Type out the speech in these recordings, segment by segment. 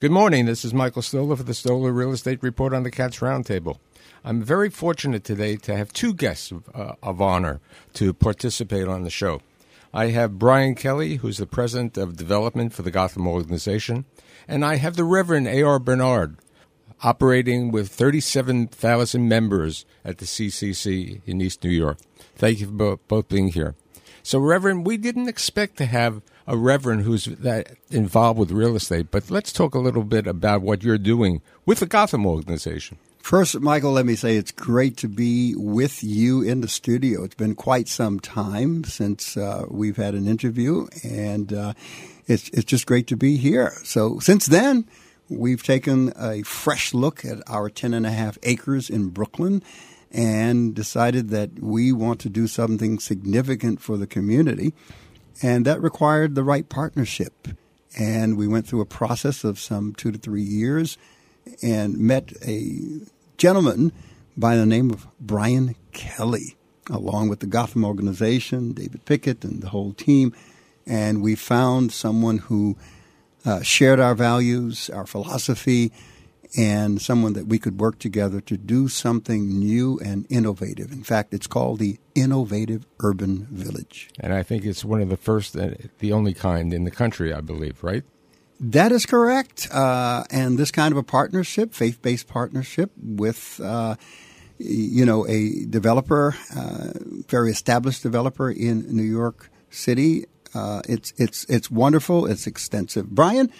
Good morning. This is Michael Stoler for the Stoler Real Estate Report on the Cats Roundtable. I'm very fortunate today to have two guests of, uh, of, honor to participate on the show. I have Bryan Kelly, who's the president of development for the Gotham organization, and I have the Reverend A.R. Bernard, operating with 37,000 members at the CCC in East New York. Thank you for both being here. So, Reverend, we didn't expect to have a reverend who's that involved with real estate, but let's talk a little bit about what you're doing with the Gotham organization. First, Michael, let me say it's great to be with you in the studio. It's been quite some time since uh, we've had an interview, and uh, it's it's just great to be here. So since then, we've taken a fresh look at our ten and a half acres in Brooklyn, and decided that we want to do something significant for the community. And that required the right partnership. And we went through a process of some two to three years and met a gentleman by the name of Bryan Kelly, along with the Gotham organization, David Picket, and the whole team. And we found someone who uh, shared our values, our philosophy, and someone that we could work together to do something new and innovative. In fact, it's called the Innovative Urban Village. And I think it's one of the first, uh, the only kind in the country, I believe, right? That is correct. Uh, and this kind of a partnership, faith based partnership with, uh, you know, a developer, uh, very established developer in New York City. Uh, it's, it's, it's wonderful. It's extensive. Bryan,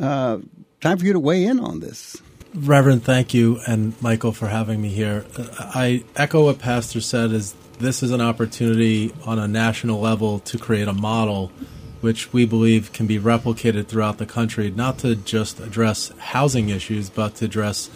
uh, time for you to weigh in on this. Reverend, thank you, and Michael for having me here. I echo what Pastor said: is this is an opportunity on a national level to create a model which we believe can be replicated throughout the country, not to just address housing issues, but to address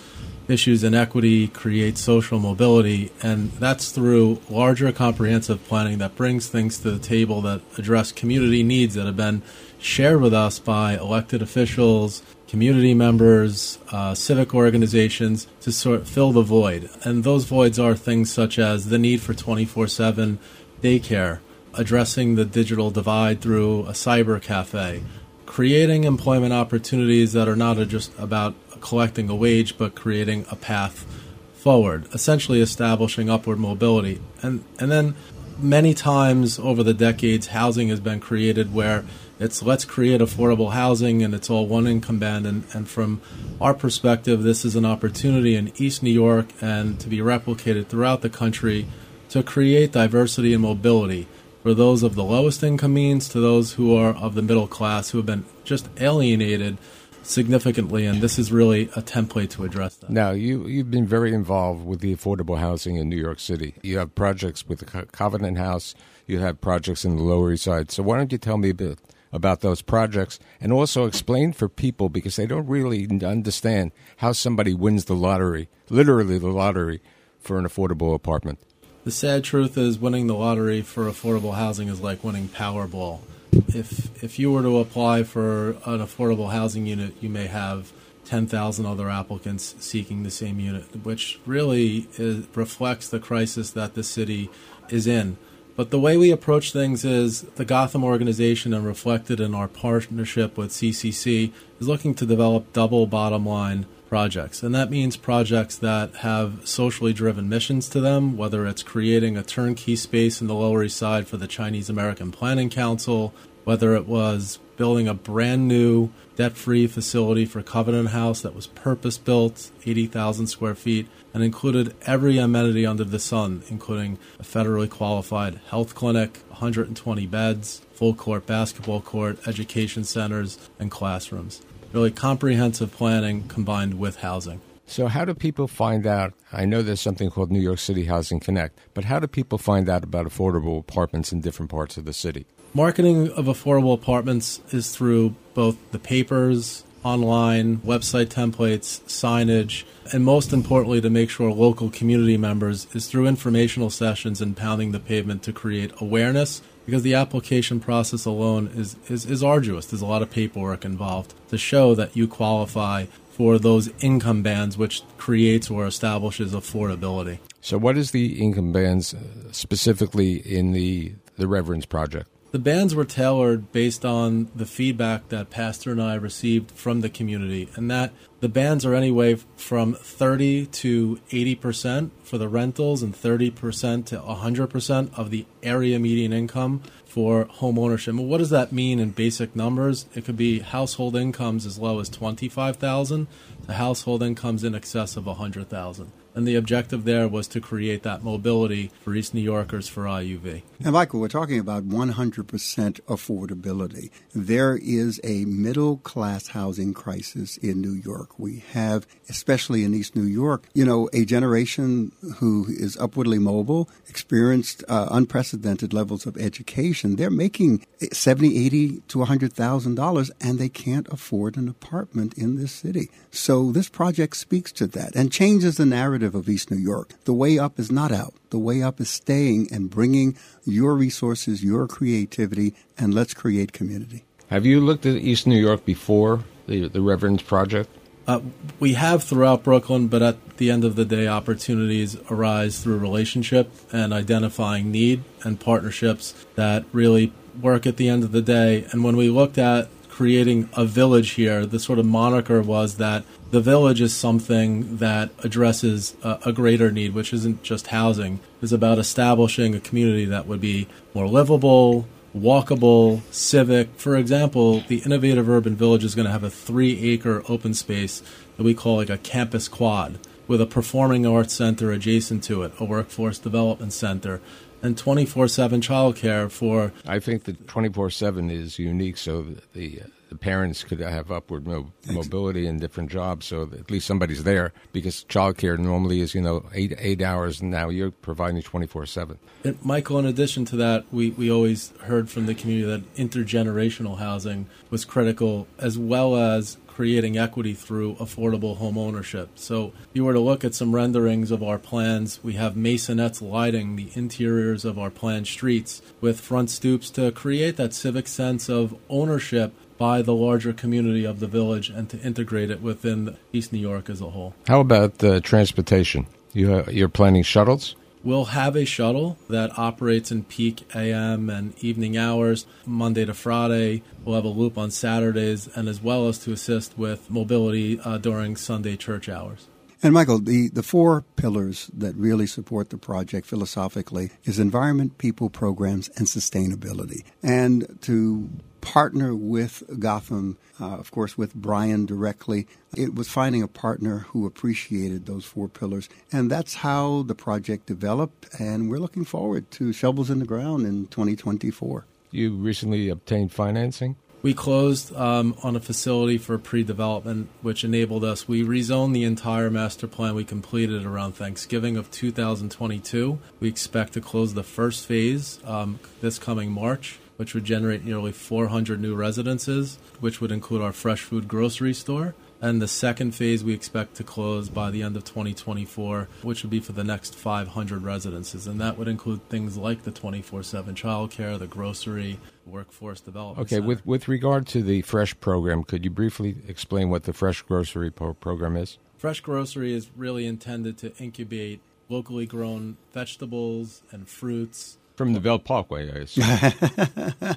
issues in equity, create social mobility, and that's through larger comprehensive planning that brings things to the table that address community needs that have been shared with us by elected officials, community members, uh, civic organizations to sort of fill the void. And those voids are things such as the need for 24 7 daycare, addressing the digital divide through a cyber cafe, creating employment opportunities that are not just about collecting a wage, but creating a path forward, essentially establishing upward mobility. And, and then many times over the decades, housing has been created where it's let's create affordable housing and it's all one income band. And, and from our perspective, this is an opportunity in East New York and to be replicated throughout the country to create diversity and mobility for those of the lowest income means to those who are of the middle class who have been just alienated significantly, and this is really a template to address that. Now, you, you've been very involved with the affordable housing in New York City. You have projects with the Covenant House, you have projects in the Lower East Side. So, why don't you tell me a bit about those projects and also explain for people because they don't really understand how somebody wins the lottery, literally the lottery, for an affordable apartment. The sad truth is, winning the lottery for affordable housing is like winning Powerball. If if you were to apply for an affordable housing unit, you may have 10,000 other applicants seeking the same unit, which really is, reflects the crisis that the city is in. But the way we approach things is the Gotham organization, and reflected in our partnership with CCC, is looking to develop double bottom line projects. And that means projects that have socially driven missions to them, whether it's creating a turnkey space in the Lower East Side for the Chinese American Planning Council, whether it was building a brand new debt free facility for Covenant House that was purpose built, 80,000 square feet, and included every amenity under the sun, including a federally qualified health clinic, 120 beds, full court basketball court, education centers, and classrooms. Really comprehensive planning combined with housing. So, how do people find out? I know there's something called New York City Housing Connect, but how do people find out about affordable apartments in different parts of the city? Marketing of affordable apartments is through both the papers, online, website templates, signage, and most importantly, to make sure local community members is through informational sessions and pounding the pavement to create awareness because the application process alone is, is, is arduous. There's a lot of paperwork involved to show that you qualify for those income bands, which creates or establishes affordability. So, what is the income bands uh, specifically in the the Reverend's project? The bands were tailored based on the feedback that Pastor and I received from the community, and that the bands are anyway from 30 to 80% for the rentals and 30% to 100% of the area median income for home ownership. what does that mean in basic numbers? It could be household incomes as low as 25,000 to household incomes in excess of 100,000. And the objective there was to create that mobility for East New Yorkers for IUV. And Michael, we're talking about 100% affordability. There is a middle class housing crisis in New York. We have, especially in East New York, you know, a generation who is upwardly mobile, experienced uh, unprecedented levels of education. They're making 70, 80 to $100,000 and they can't afford an apartment in this city. So this project speaks to that and changes the narrative narrative of East New York. The way up is not out. The way up is staying and bringing your resources, your creativity, and let's create community. Have you looked at East New York before the, the Reverend's Project? Uh, we have throughout Brooklyn, but at the end of the day, opportunities arise through relationship and identifying need and partnerships that really work at the end of the day. And when we looked at creating a village here, the sort of moniker was that the village is something that addresses a, a, greater need, which isn't just housing. It's about establishing a community that would be more livable, walkable, civic. For example, the innovative urban village is going to have a three-acre open space that we call like a campus quad, with a performing arts center adjacent to it, a workforce development center, and 24/7 childcare for. I think that 24/7 is unique, so the the parents could have upward mo- mobility and different jobs, so at least somebody's there. Because childcare normally is you know eight eight hours, and now you're providing twenty four seven. Michael, in addition to that, we we always heard from the community that intergenerational housing was critical, as well as creating equity through affordable home ownership. So, if you were to look at some renderings of our plans, we have maisonettes lighting the interiors of our planned streets with front stoops to create that civic sense of ownership by the larger community of the village and to integrate it within East New York as a whole. How about uh, transportation? You uh, you're planning shuttles? We'll have a shuttle that operates in peak AM and evening hours, Monday to Friday. We'll have a loop on Saturdays, and as well as to assist with mobility uh, during Sunday church hours. And Michael, the, the four pillars that really support the project philosophically is environment, people, programs, and sustainability. And to partner with Gotham, uh, of course, with Bryan directly. It was finding a partner who appreciated those four pillars. And that's how the project developed. And we're looking forward to shovels in the ground in 2024. You recently obtained financing? We closed um, on a facility for pre-development, which enabled us. We rezoned the entire master plan. We completed around Thanksgiving of 2022. We expect to close the first phase um, this coming March which would generate nearly 400 new residences, which would include our fresh food grocery store. And the second phase we expect to close by the end of 2024, which would be for the next 500 residences. And that would include things like the 24 7 childcare, the grocery, workforce development. Okay, Center. with, with regard to the Fresh program, could you briefly explain what the Fresh Grocery pro- program is? Fresh Grocery is really intended to incubate locally grown vegetables and fruits from the Belt Parkway, I assume.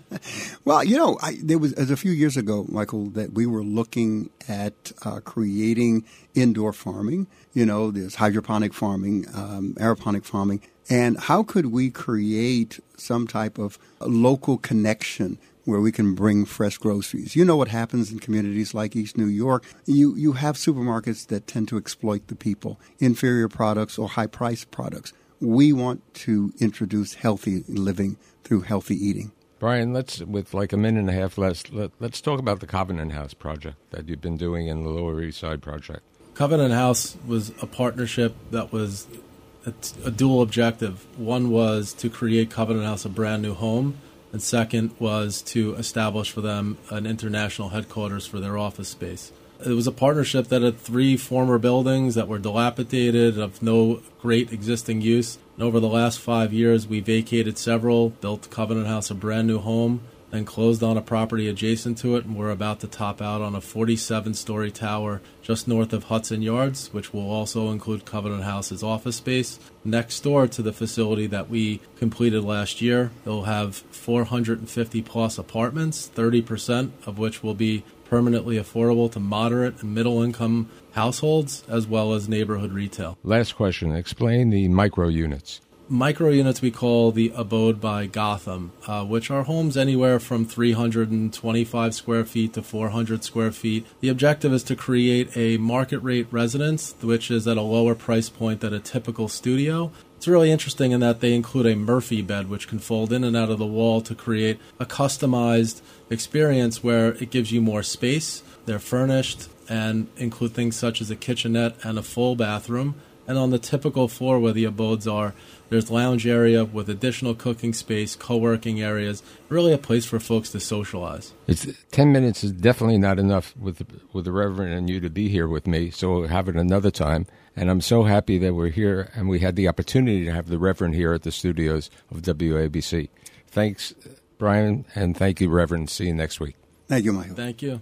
well, you know, I, there was, was a few years ago, Michael, that we were looking at uh, creating indoor farming. You know, there's hydroponic farming, um, aeroponic farming, and how could we create some type of local connection where we can bring fresh groceries. You know what happens in communities like East New York. You you have supermarkets that tend to exploit the people, inferior products or high priced products we want to introduce healthy living through healthy eating. Bryan, let's with like a minute and a half less. Let, us talk about the Covenant House project that you've been doing in the Lower East Side project. Covenant House was a partnership that was a, a dual objective. One was to create Covenant House a brand new home, and second was to establish for them an international headquarters for their office space. It was a partnership that had three former buildings that were dilapidated, of no great existing use. And over the last five years, we vacated several, built Covenant House a brand new home, then closed on a property adjacent to it, and we're about to top out on a 47 story tower just north of Hudson Yards, which will also include Covenant House's office space. Next door to the facility that we completed last year, it'll have 450 plus apartments, 30% of which will be permanently affordable to moderate and middle income households, as well as neighborhood retail. Last question explain the micro units micro units we call the abode by Gotham, uh, which are homes anywhere from 325 square feet to 400 square feet. The objective is to create a market rate residence, which is at a lower price point than a typical studio. It's really interesting in that they include a Murphy bed, which can fold in and out of the wall to create a customized experience where it gives you more space. They're furnished and include things such as a kitchenette and a full bathroom. And on the typical floor where the abodes are, there's lounge area with additional cooking space, co-working areas. Really, a place for folks to socialize. It's ten minutes is definitely not enough with the, with the Reverend and you to be here with me. So we'll have it another time. And I'm so happy that we're here and we had the opportunity to have the Reverend here at the studios of WABC. Thanks, Bryan, and thank you, Reverend. See you next week. Thank you, Michael. Thank you.